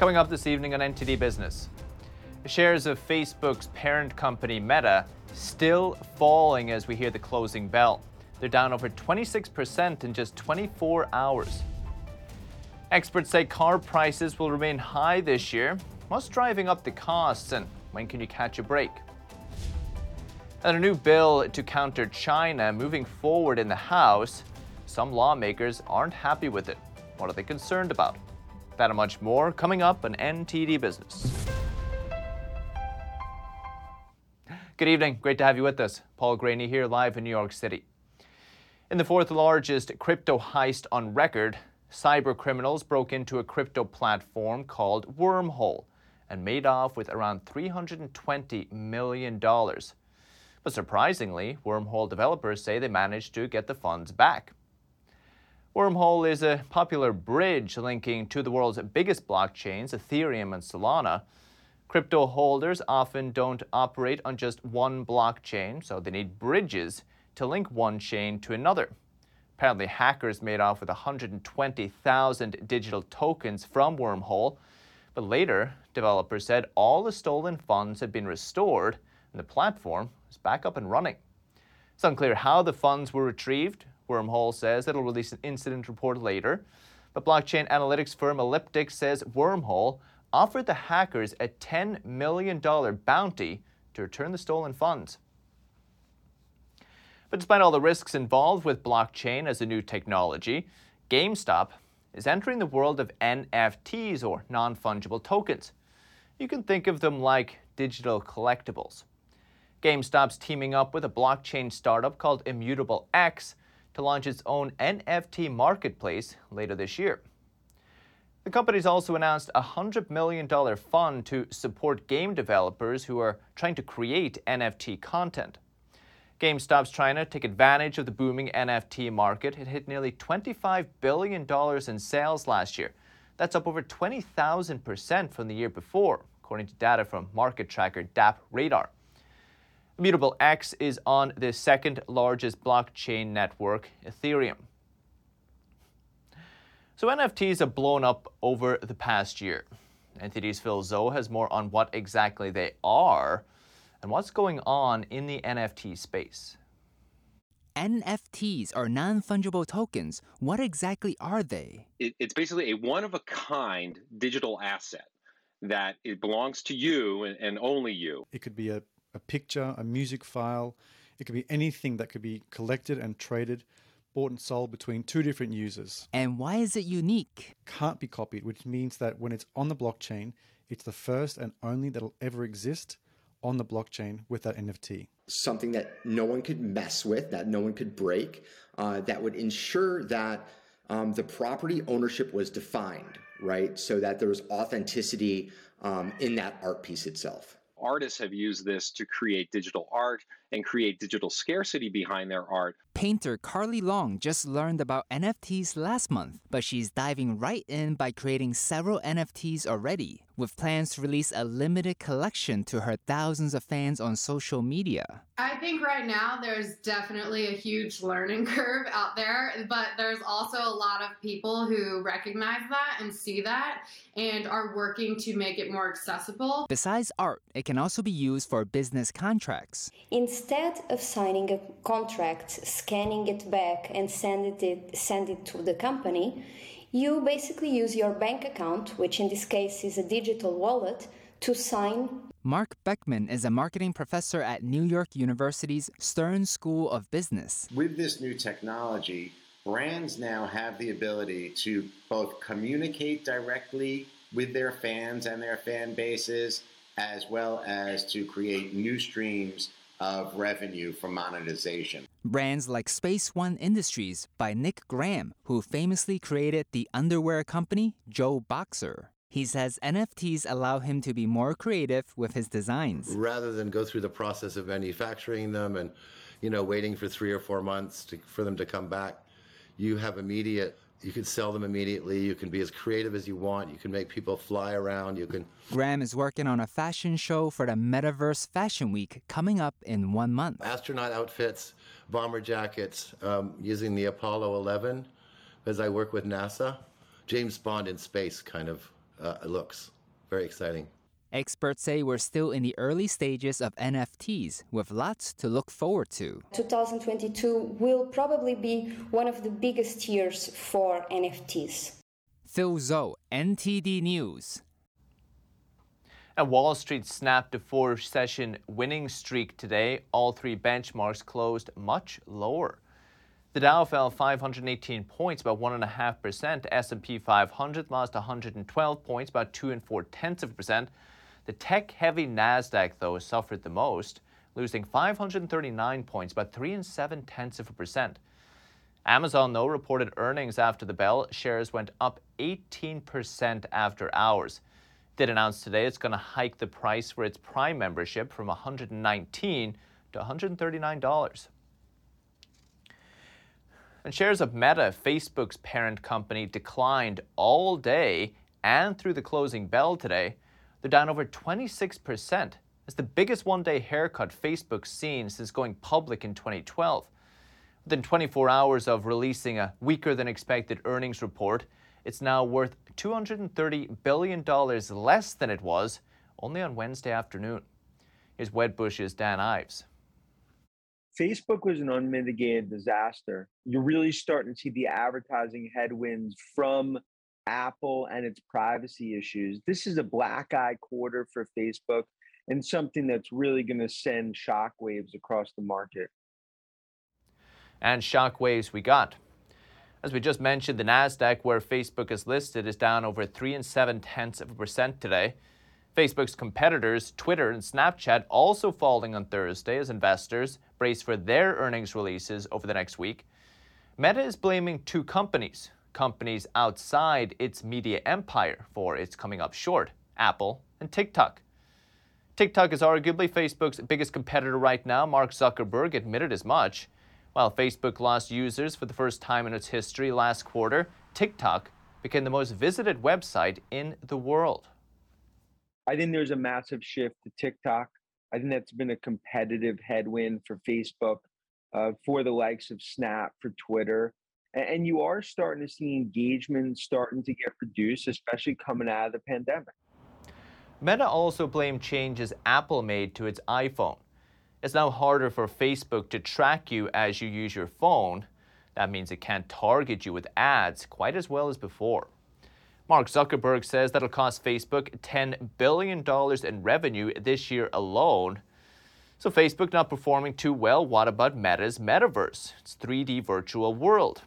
Coming up this evening on NTD Business. Shares of Facebook's parent company Meta still falling as we hear the closing bell. They're down over 26% in just 24 hours. Experts say car prices will remain high this year. What's driving up the costs and when can you catch a break? And a new bill to counter China moving forward in the House. Some lawmakers aren't happy with it. What are they concerned about? That and much more coming up on NTD Business. Good evening. Great to have you with us. Paul Greaney here, live in New York City. In the fourth largest crypto heist on record, cyber criminals broke into a crypto platform called Wormhole and made off with around $320 million. But surprisingly, Wormhole developers say they managed to get the funds back. Wormhole is a popular bridge linking to the world's biggest blockchains, Ethereum and Solana. Crypto holders often don't operate on just one blockchain, so they need bridges to link one chain to another. Apparently, hackers made off with 120,000 digital tokens from Wormhole, but later, developers said all the stolen funds had been restored and the platform is back up and running. It's unclear how the funds were retrieved Wormhole says it'll release an incident report later. But blockchain analytics firm Elliptic says Wormhole offered the hackers a $10 million bounty to return the stolen funds. But despite all the risks involved with blockchain as a new technology, GameStop is entering the world of NFTs or non fungible tokens. You can think of them like digital collectibles. GameStop's teaming up with a blockchain startup called Immutable X to launch its own NFT marketplace later this year. The company's also announced a $100 million fund to support game developers who are trying to create NFT content. GameStop's to take advantage of the booming NFT market. It hit nearly $25 billion in sales last year. That's up over 20,000% from the year before, according to data from market tracker DappRadar. Immutable X is on the second largest blockchain network, Ethereum. So NFTs have blown up over the past year. NTD's Phil Zhou has more on what exactly they are and what's going on in the NFT space. NFTs are non fungible tokens. What exactly are they? It, it's basically a one of a kind digital asset that it belongs to you and, and only you. It could be a a picture, a music file. It could be anything that could be collected and traded, bought and sold between two different users. And why is it unique? Can't be copied, which means that when it's on the blockchain, it's the first and only that'll ever exist on the blockchain with that NFT. Something that no one could mess with, that no one could break, uh, that would ensure that um, the property ownership was defined, right? So that there was authenticity um, in that art piece itself artists have used this to create digital art and create digital scarcity behind their art. Painter Carly Long just learned about NFTs last month, but she's diving right in by creating several NFTs already, with plans to release a limited collection to her thousands of fans on social media. I think right now there's definitely a huge learning curve out there, but there's also a lot of people who recognize that and see that and are working to make it more accessible. Besides art, it can also be used for business contracts. Instead of signing a contract, scanning it back and send it, send it to the company, you basically use your bank account, which in this case is a digital wallet, to sign. Marc Beckman is a marketing professor at New York University's Stern School of Business. With this new technology, brands now have the ability to both communicate directly with their fans and their fan bases, as well as to create new streams of revenue from monetization. Brands like Space One Industries by Nick Graham, who famously created the underwear company Joe Boxer. He says NFTs allow him to be more creative with his designs. Rather than go through the process of manufacturing them and, you know, waiting for three or four months to, for them to come back, you have immediate you can sell them immediately. You can be as creative as you want. You can make people fly around. You can. Graham is working on a fashion show for the Metaverse Fashion Week coming up in one month. Astronaut outfits, bomber jackets, um, using the Apollo 11 as I work with NASA. James Bond in space kind of uh, looks. Very exciting. Experts say we're still in the early stages of NFTs with lots to look forward to. 2022 will probably be one of the biggest years for NFTs. Phil Zhou, NTD News. And Wall Street snapped a four session winning streak today. All three benchmarks closed much lower. The Dow fell 518 points, about 1.5%. S&P 500 lost 112 points, about 2 and 4 tenths of a percent. The tech heavy NASDAQ, though, suffered the most, losing 539 points, about 3 and 7 tenths of a percent. Amazon, though, reported earnings after the bell. Shares went up 18% after hours. Did announce today it's going to hike the price for its Prime membership from 119 to $139. And shares of Meta, Facebook's parent company, declined all day and through the closing bell today. They're down over 26%. It's the biggest one day haircut Facebook's seen since going public in 2012. Within 24 hours of releasing a weaker than expected earnings report, it's now worth $230 billion less than it was only on Wednesday afternoon. Here's Wedbush's Dan Ives. Facebook was an unmitigated disaster. You're really starting to see the advertising headwinds from Apple and its privacy issues. This is a black eye quarter for Facebook and something that's really going to send shockwaves across the market. And shockwaves we got. As we just mentioned, the NASDAQ, where Facebook is listed, is down over 3 and 7 tenths of a percent today. Facebook's competitors, Twitter and Snapchat, also falling on Thursday as investors brace for their earnings releases over the next week. Meta is blaming two companies, companies outside its media empire, for its coming up short Apple and TikTok. TikTok is arguably Facebook's biggest competitor right now. Mark Zuckerberg admitted as much. While Facebook lost users for the first time in its history last quarter, TikTok became the most visited website in the world. I think there's a massive shift to TikTok. I think that's been a competitive headwind for Facebook, uh, for the likes of Snap, for Twitter. And, you are starting to see engagement starting to get reduced, especially coming out of the pandemic. Meta also blamed changes Apple made to its iPhone. It's now harder for Facebook to track you as you use your phone. That means it can't target you with ads quite as well as before. Mark Zuckerberg says that'll cost Facebook $10 billion in revenue this year alone. So, Facebook not performing too well. What about Meta's metaverse? Its 3D virtual world.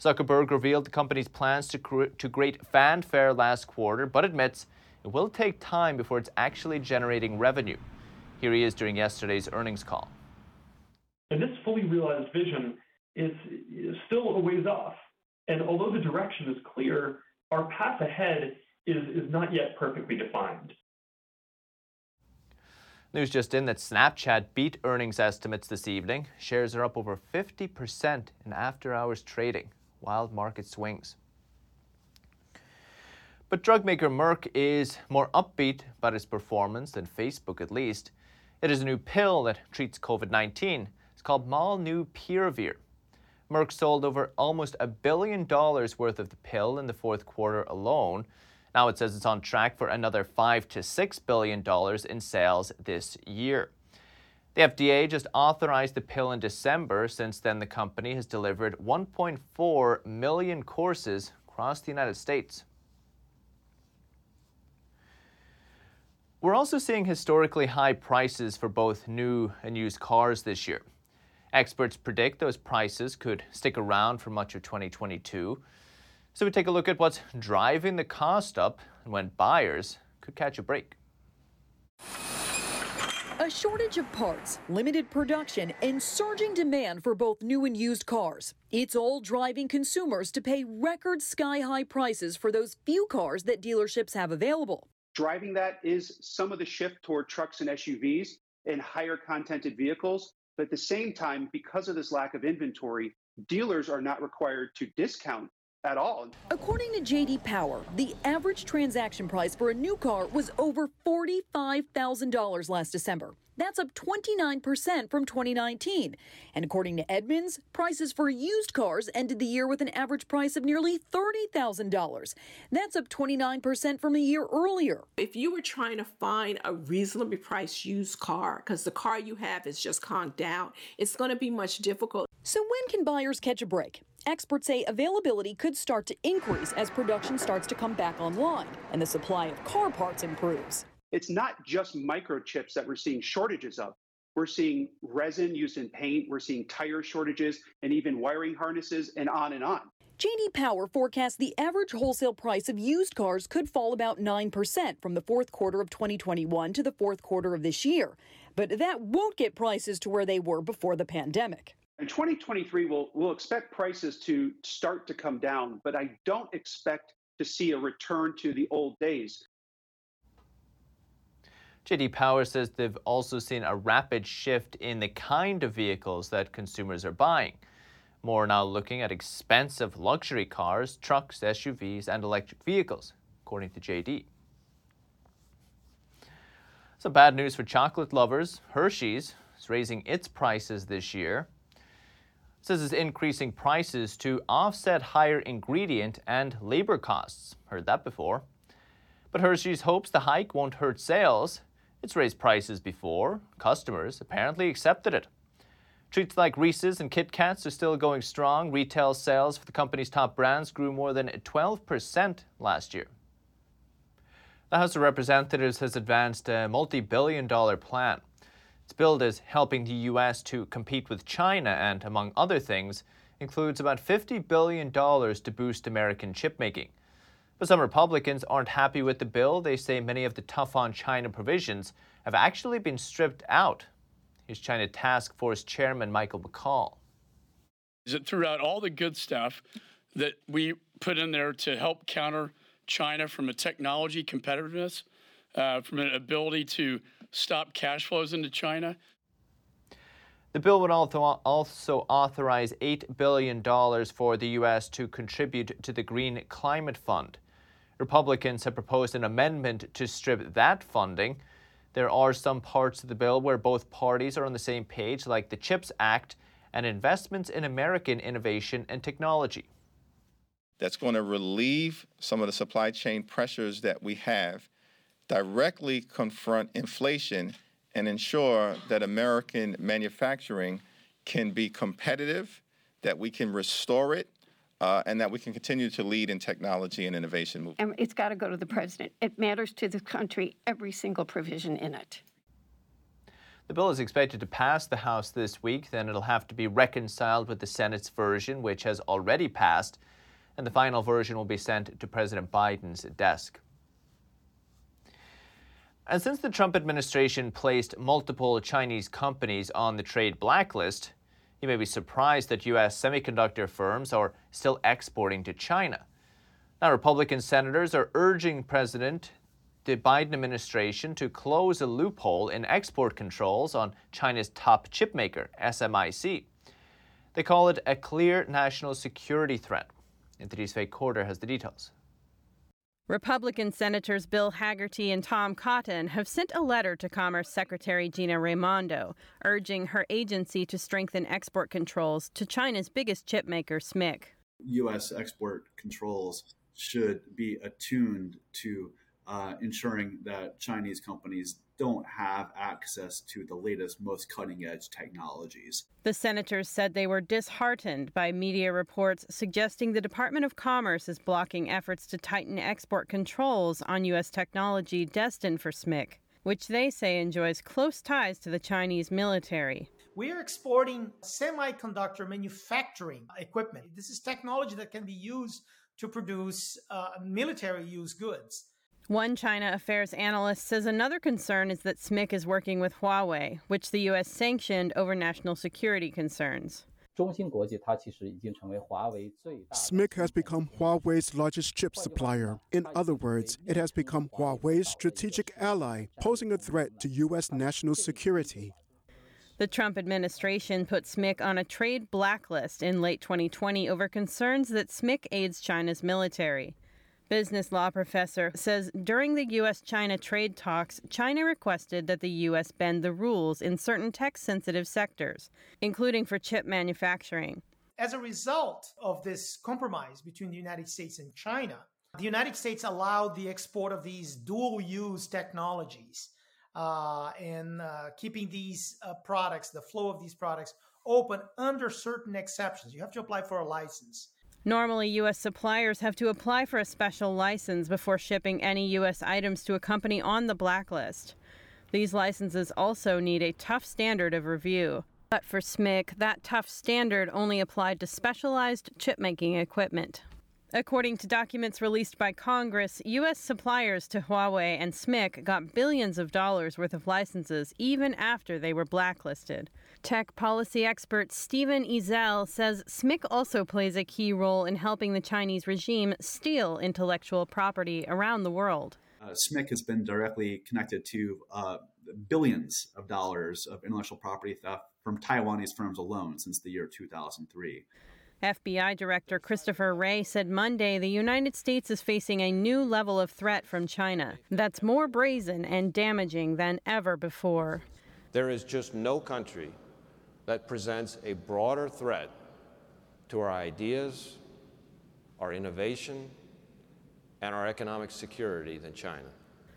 Zuckerberg revealed the company's plans to, cre- to great fanfare last quarter, but admits it will take time before it's actually generating revenue. Here he is during yesterday's earnings call. And this fully realized vision is, is still a ways off. And although the direction is clear, our path ahead is, is not yet perfectly defined. News just in that Snapchat beat earnings estimates this evening. Shares are up over 50% in after hours trading. Wild market swings. But drug maker Merck is more upbeat about its performance than Facebook, at least. It is a new pill that treats COVID 19. It's called Molnupiravir. Merck sold over almost a billion dollars worth of the pill in the fourth quarter alone. Now it says it's on track for another five to six billion dollars in sales this year. The FDA just authorized the pill in December. Since then, the company has delivered 1.4 million courses across the United States. We're also seeing historically high prices for both new and used cars this year. Experts predict those prices could stick around for much of 2022. So we take a look at what's driving the cost up and when buyers could catch a break. A shortage of parts, limited production, and surging demand for both new and used cars. It's all driving consumers to pay record sky high prices for those few cars that dealerships have available. Driving that is some of the shift toward trucks and SUVs and higher contented vehicles. But at the same time, because of this lack of inventory, dealers are not required to discount at all. According to JD Power, the average transaction price for a new car was over $45,000 last December. That's up 29% from 2019. And according to Edmunds, prices for used cars ended the year with an average price of nearly $30,000. That's up 29% from a year earlier. If you were trying to find a reasonably priced used car, because the car you have is just conked out, it's going to be much difficult. So, when can buyers catch a break? Experts say availability could start to increase as production starts to come back online and the supply of car parts improves. It's not just microchips that we're seeing shortages of. We're seeing resin used in paint, we're seeing tire shortages, and even wiring harnesses, and on and on. JD Power forecasts the average wholesale price of used cars could fall about 9% from the fourth quarter of 2021 to the fourth quarter of this year. But that won't get prices to where they were before the pandemic. In 2023, we'll, we'll expect prices to start to come down, but I don't expect to see a return to the old days. JD Power says they've also seen a rapid shift in the kind of vehicles that consumers are buying. More now looking at expensive luxury cars, trucks, SUVs, and electric vehicles, according to JD. Some bad news for chocolate lovers. Hershey's is raising its prices this year says it's increasing prices to offset higher ingredient and labor costs. Heard that before. But Hershey's hopes the hike won't hurt sales. It's raised prices before. Customers apparently accepted it. Treats like Reese's and Kit Kats are still going strong. Retail sales for the company's top brands grew more than 12% last year. The House of Representatives has advanced a multi billion dollar plan its bill is helping the U.S. to compete with China and, among other things, includes about $50 billion to boost American chipmaking. But some Republicans aren't happy with the bill. They say many of the tough on China provisions have actually been stripped out. Here's China Task Force Chairman Michael McCaul. Is it throughout all the good stuff that we put in there to help counter China from a technology competitiveness, uh, from an ability to stop cash flows into China. The bill would also authorize $8 billion for the U.S. to contribute to the Green Climate Fund. Republicans have proposed an amendment to strip that funding. There are some parts of the bill where both parties are on the same page, like the CHIPS Act and investments in American innovation and technology. That's going to relieve some of the supply chain pressures that we have directly confront inflation and ensure that American manufacturing can be competitive, that we can restore it, uh, and that we can continue to lead in technology and innovation movement. And it's got to go to the president. It matters to the country, every single provision in it. The bill is expected to pass the House this week, then it'll have to be reconciled with the Senate's version, which has already passed, and the final version will be sent to President Biden's desk. And since the Trump administration placed multiple Chinese companies on the trade blacklist, you may be surprised that U.S. semiconductor firms are still exporting to China. Now, Republican senators are urging President the Biden administration to close a loophole in export controls on China's top chipmaker, SMIC. They call it a clear national security threat. Anthony Fake Quarter has the details. Republican Senators Bill Hagerty and Tom Cotton have sent a letter to Commerce Secretary Gina Raimondo urging her agency to strengthen export controls to China's biggest chipmaker, SMIC. U.S. export controls should be attuned to uh, ensuring that Chinese companies don't have access to the latest, most cutting edge technologies. The senators said they were disheartened by media reports suggesting the Department of Commerce is blocking efforts to tighten export controls on U.S. technology destined for SMIC, which they say enjoys close ties to the Chinese military. We are exporting semiconductor manufacturing equipment. This is technology that can be used to produce uh, military use goods. One China affairs analyst says another concern is that SMIC is working with Huawei, which the U.S. sanctioned over national security concerns. SMIC has become Huawei's largest chip supplier. In other words, it has become Huawei's strategic ally, posing a threat to U.S. national security. The Trump administration put SMIC on a trade blacklist in late 2020 over concerns that SMIC aids China's military. Business law professor, says during the U.S. China trade talks, China requested that the U.S. bend the rules in certain tech sensitive sectors, including for chip manufacturing. As a result of this compromise between the United States and China, the United States allowed the export of these dual use technologies uh, and uh, keeping these uh, products, the flow of these products, open under certain exceptions. You have to apply for a license. Normally, U.S. suppliers have to apply for a special license before shipping any U.S. items to a company on the blacklist. These licenses also need a tough standard of review. But for SMIC, that tough standard only applied to specialized chip making equipment. According to documents released by Congress, U.S. suppliers to Huawei and SMIC got billions of dollars worth of licenses even after they were blacklisted. Tech policy expert Stephen Ezell says SMIC also plays a key role in helping the Chinese regime steal intellectual property around the world. Uh, SMIC has been directly connected to uh, billions of dollars of intellectual property theft from Taiwanese firms alone since the year 2003. FBI Director Christopher Wray said Monday the United States is facing a new level of threat from China that's more brazen and damaging than ever before. There is just no country that presents a broader threat to our ideas, our innovation, and our economic security than China.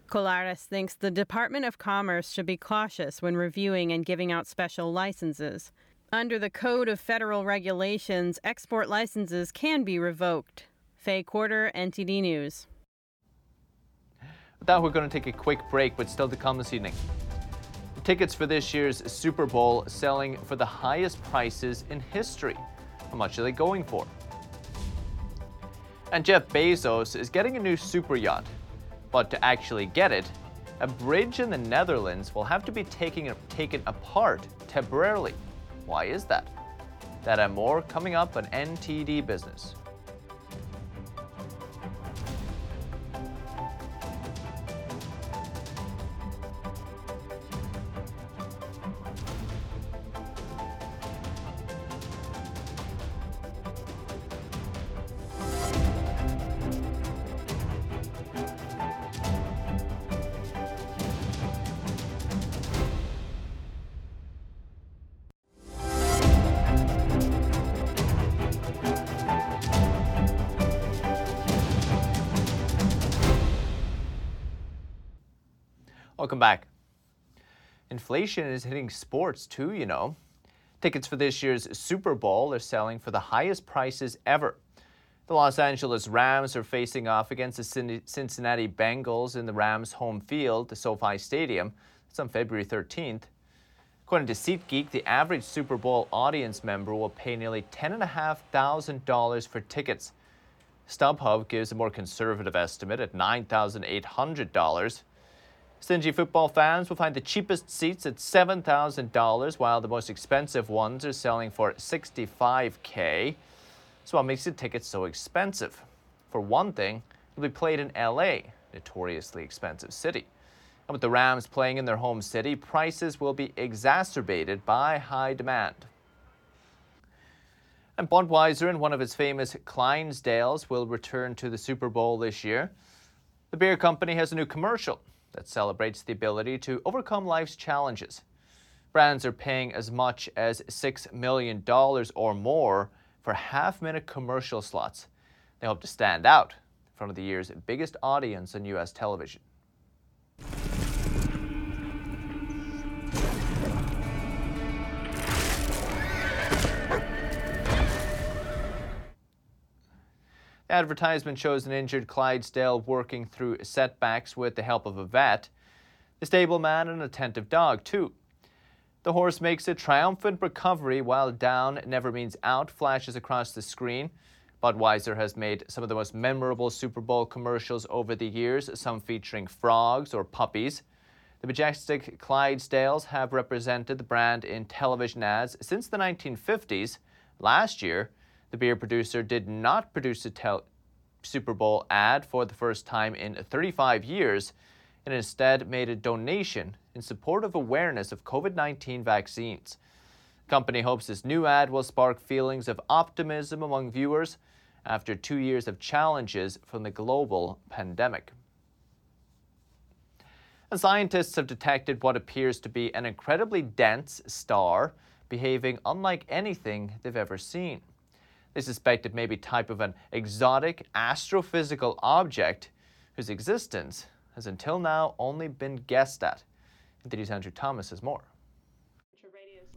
Collares thinks the Department of Commerce should be cautious when reviewing and giving out special licenses. Under the Code of Federal Regulations, export licenses can be revoked. Faye Quarter, NTD News. With that, we're going to take a quick break, but still to come this evening. Tickets for this year's Super Bowl selling for the highest prices in history. How much are they going for? And Jeff Bezos is getting a new super yacht. But to actually get it, a bridge in the Netherlands will have to be taken, taken apart temporarily. Why is that? That and more coming up on NTD Business. Welcome back. Inflation is hitting sports too, you know. Tickets for this year's Super Bowl are selling for the highest prices ever. The Los Angeles Rams are facing off against the Cincinnati Bengals in the Rams' home field, the SoFi Stadium. It's on February 13th. According to SeatGeek, the average Super Bowl audience member will pay nearly $10,500 for tickets. StubHub gives a more conservative estimate at $9,800. Stingy football fans will find the cheapest seats at $7,000, while the most expensive ones are selling for $65K. So, what makes the tickets so expensive? For one thing, it'll be played in LA, notoriously expensive city. And with the Rams playing in their home city, prices will be exacerbated by high demand. And Budweiser and one of its famous Clydesdales will return to the Super Bowl this year. The beer company has a new commercial that celebrates the ability to overcome life's challenges. Brands are paying as much as $6 million or more for half minute commercial slots. They hope to stand out in front of the year's biggest audience on U.S. television. Advertisement shows an injured Clydesdale working through setbacks with the help of a vet, a stableman, and an attentive dog, too. The horse makes a triumphant recovery while down never means out flashes across the screen. Budweiser has made some of the most memorable Super Bowl commercials over the years, some featuring frogs or puppies. The majestic Clydesdales have represented the brand in television ads since the 1950s. Last year, the beer producer did not produce a tel- Super Bowl ad for the first time in 35 years and instead made a donation in support of awareness of COVID 19 vaccines. The company hopes this new ad will spark feelings of optimism among viewers after two years of challenges from the global pandemic. And scientists have detected what appears to be an incredibly dense star behaving unlike anything they've ever seen. They suspect it may be type of an exotic astrophysical object whose existence has until now only been guessed at. NTD's, Andrew Thomas has more.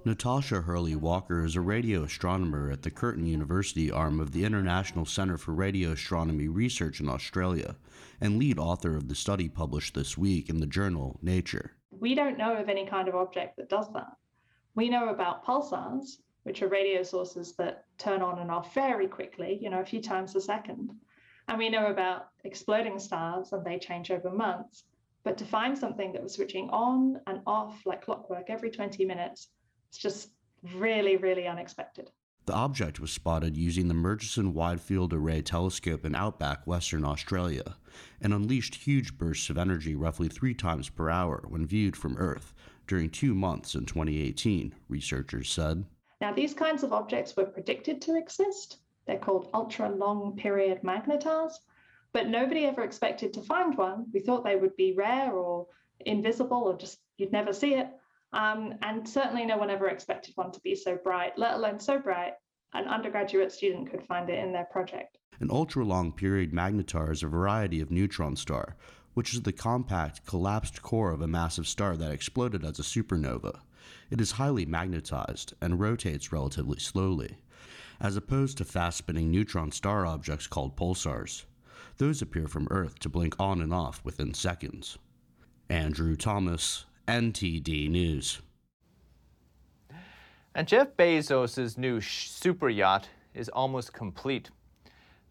Natasha Hurley Walker is a radio astronomer at the Curtin University arm of the International Centre for Radio Astronomy Research in Australia and lead author of the study published this week in the journal Nature. We don't know of any kind of object that does that. We know about pulsars, which are radio sources that turn on and off very quickly, you know, a few times a second. And we know about exploding stars and they change over months. But to find something that was switching on and off like clockwork every 20 minutes, it's just really, really unexpected. The object was spotted using the Murchison Wide Field Array telescope in outback Western Australia and unleashed huge bursts of energy roughly three times per hour when viewed from Earth during two months in 2018, researchers said. Now, these kinds of objects were predicted to exist. They're called ultra long period magnetars, but nobody ever expected to find one. We thought they would be rare or invisible or just you'd never see it. Um, and certainly no one ever expected one to be so bright, let alone so bright an undergraduate student could find it in their project. An ultra long period magnetar is a variety of neutron star, which is the compact, collapsed core of a massive star that exploded as a supernova. It is highly magnetized and rotates relatively slowly, as opposed to fast spinning neutron star objects called pulsars. Those appear from Earth to blink on and off within seconds. Andrew Thomas, NTD News. And Jeff Bezos' new super yacht is almost complete.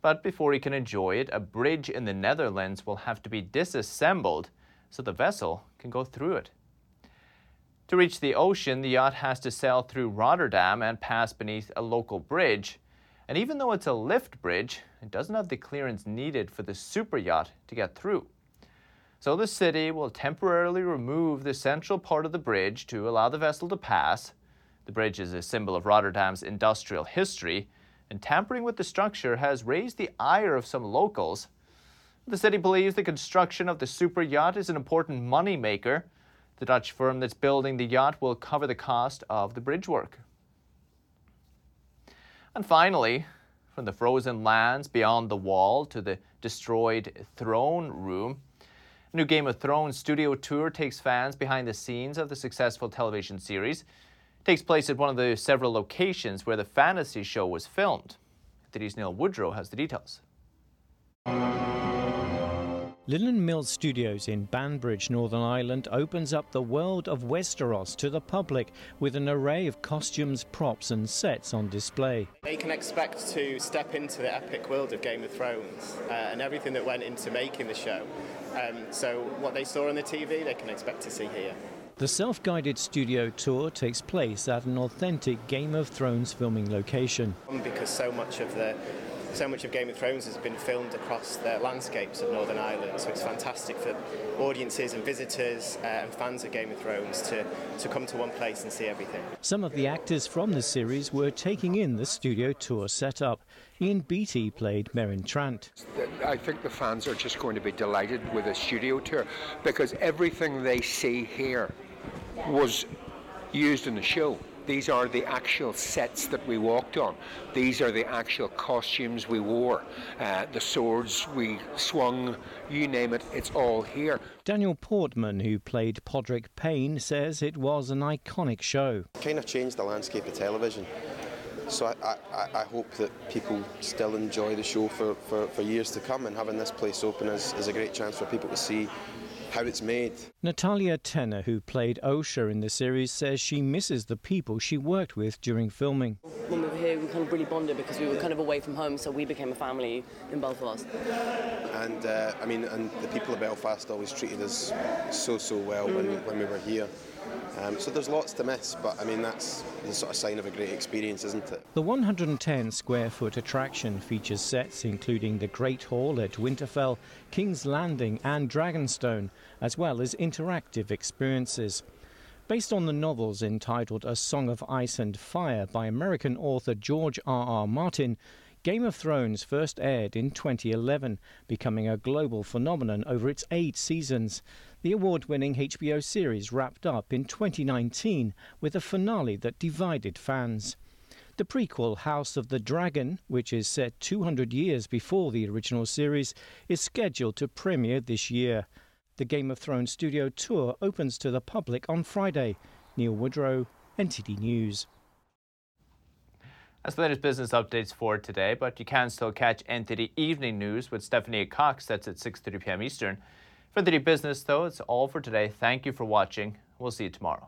But before he can enjoy it, a bridge in the Netherlands will have to be disassembled so the vessel can go through it. To reach the ocean, the yacht has to sail through Rotterdam and pass beneath a local bridge. And even though it's a lift bridge, it doesn't have the clearance needed for the super yacht to get through. So the city will temporarily remove the central part of the bridge to allow the vessel to pass. The bridge is a symbol of Rotterdam's industrial history, and tampering with the structure has raised the ire of some locals. The city believes the construction of the super yacht is an important money maker. The Dutch firm that's building the yacht will cover the cost of the bridge work. And finally, from the frozen lands beyond the wall to the destroyed throne room, a new Game of Thrones studio tour takes fans behind the scenes of the successful television series. It takes place at one of the several locations where the fantasy show was filmed. Today's Neil Woodrow has the details. Linen Mill Studios in Banbridge, Northern Ireland opens up the world of Westeros to the public with an array of costumes, props, and sets on display. They can expect to step into the epic world of Game of Thrones uh, and everything that went into making the show. Um, so, what they saw on the TV, they can expect to see here. The self guided studio tour takes place at an authentic Game of Thrones filming location. Because so much of the so much of Game of Thrones has been filmed across the landscapes of Northern Ireland, so it's fantastic for audiences and visitors uh, and fans of Game of Thrones to, to come to one place and see everything. Some of the actors from the series were taking in the studio tour setup. Ian Beattie played Meryn Trant. I think the fans are just going to be delighted with the studio tour because everything they see here was used in the show. These are the actual sets that we walked on. These are the actual costumes we wore, uh, the swords we swung, you name it, it's all here. Daniel Portman, who played Podrick Payne, says it was an iconic show. Kind of changed the landscape of television. So I, I, I, hope that people still enjoy the show for, for, for years to come, and having this place open is, is a great chance for people to see how it's made. Natalia Tena, who played Osha in the series, says she misses the people she worked with during filming. When we were here, we kind of really bonded because we were kind of away from home, so we became a family in Belfast. And uh, I mean, and the people of Belfast always treated us so so well mm. when when we were here. Um, so there's lots to miss, but I mean that's the sort of sign of a great experience, isn't it? The 110 square foot attraction features sets including the Great Hall at Winterfell, King's Landing, and Dragonstone, as well as interactive experiences. Based on the novels entitled A Song of Ice and Fire by American author George R. R. Martin, Game of Thrones first aired in 2011, becoming a global phenomenon over its eight seasons. The award winning HBO series wrapped up in 2019 with a finale that divided fans. The prequel House of the Dragon, which is set 200 years before the original series, is scheduled to premiere this year. The Game of Thrones studio tour opens to the public on Friday. Neil Woodrow, NTD News. That's the latest business updates for today, but you can still catch NTD Evening News with Stephanie Cox. That's at 6.30 p.m. Eastern. For NTD Business, though, it's all for today. Thank you for watching. We'll see you tomorrow.